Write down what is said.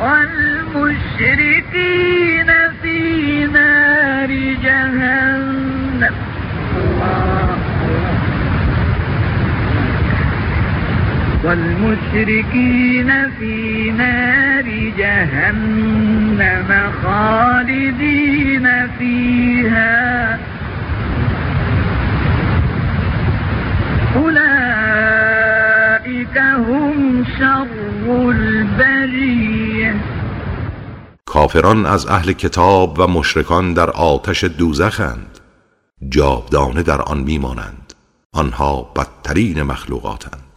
والمشركين في نار جهنم. والمشركين في نار جهنم خالدين فيها. أولئك هم شر البرية. کافران از اهل کتاب و مشرکان در آتش دوزخند. جاودانه در آن میمانند. آنها بدترین مخلوقاتند.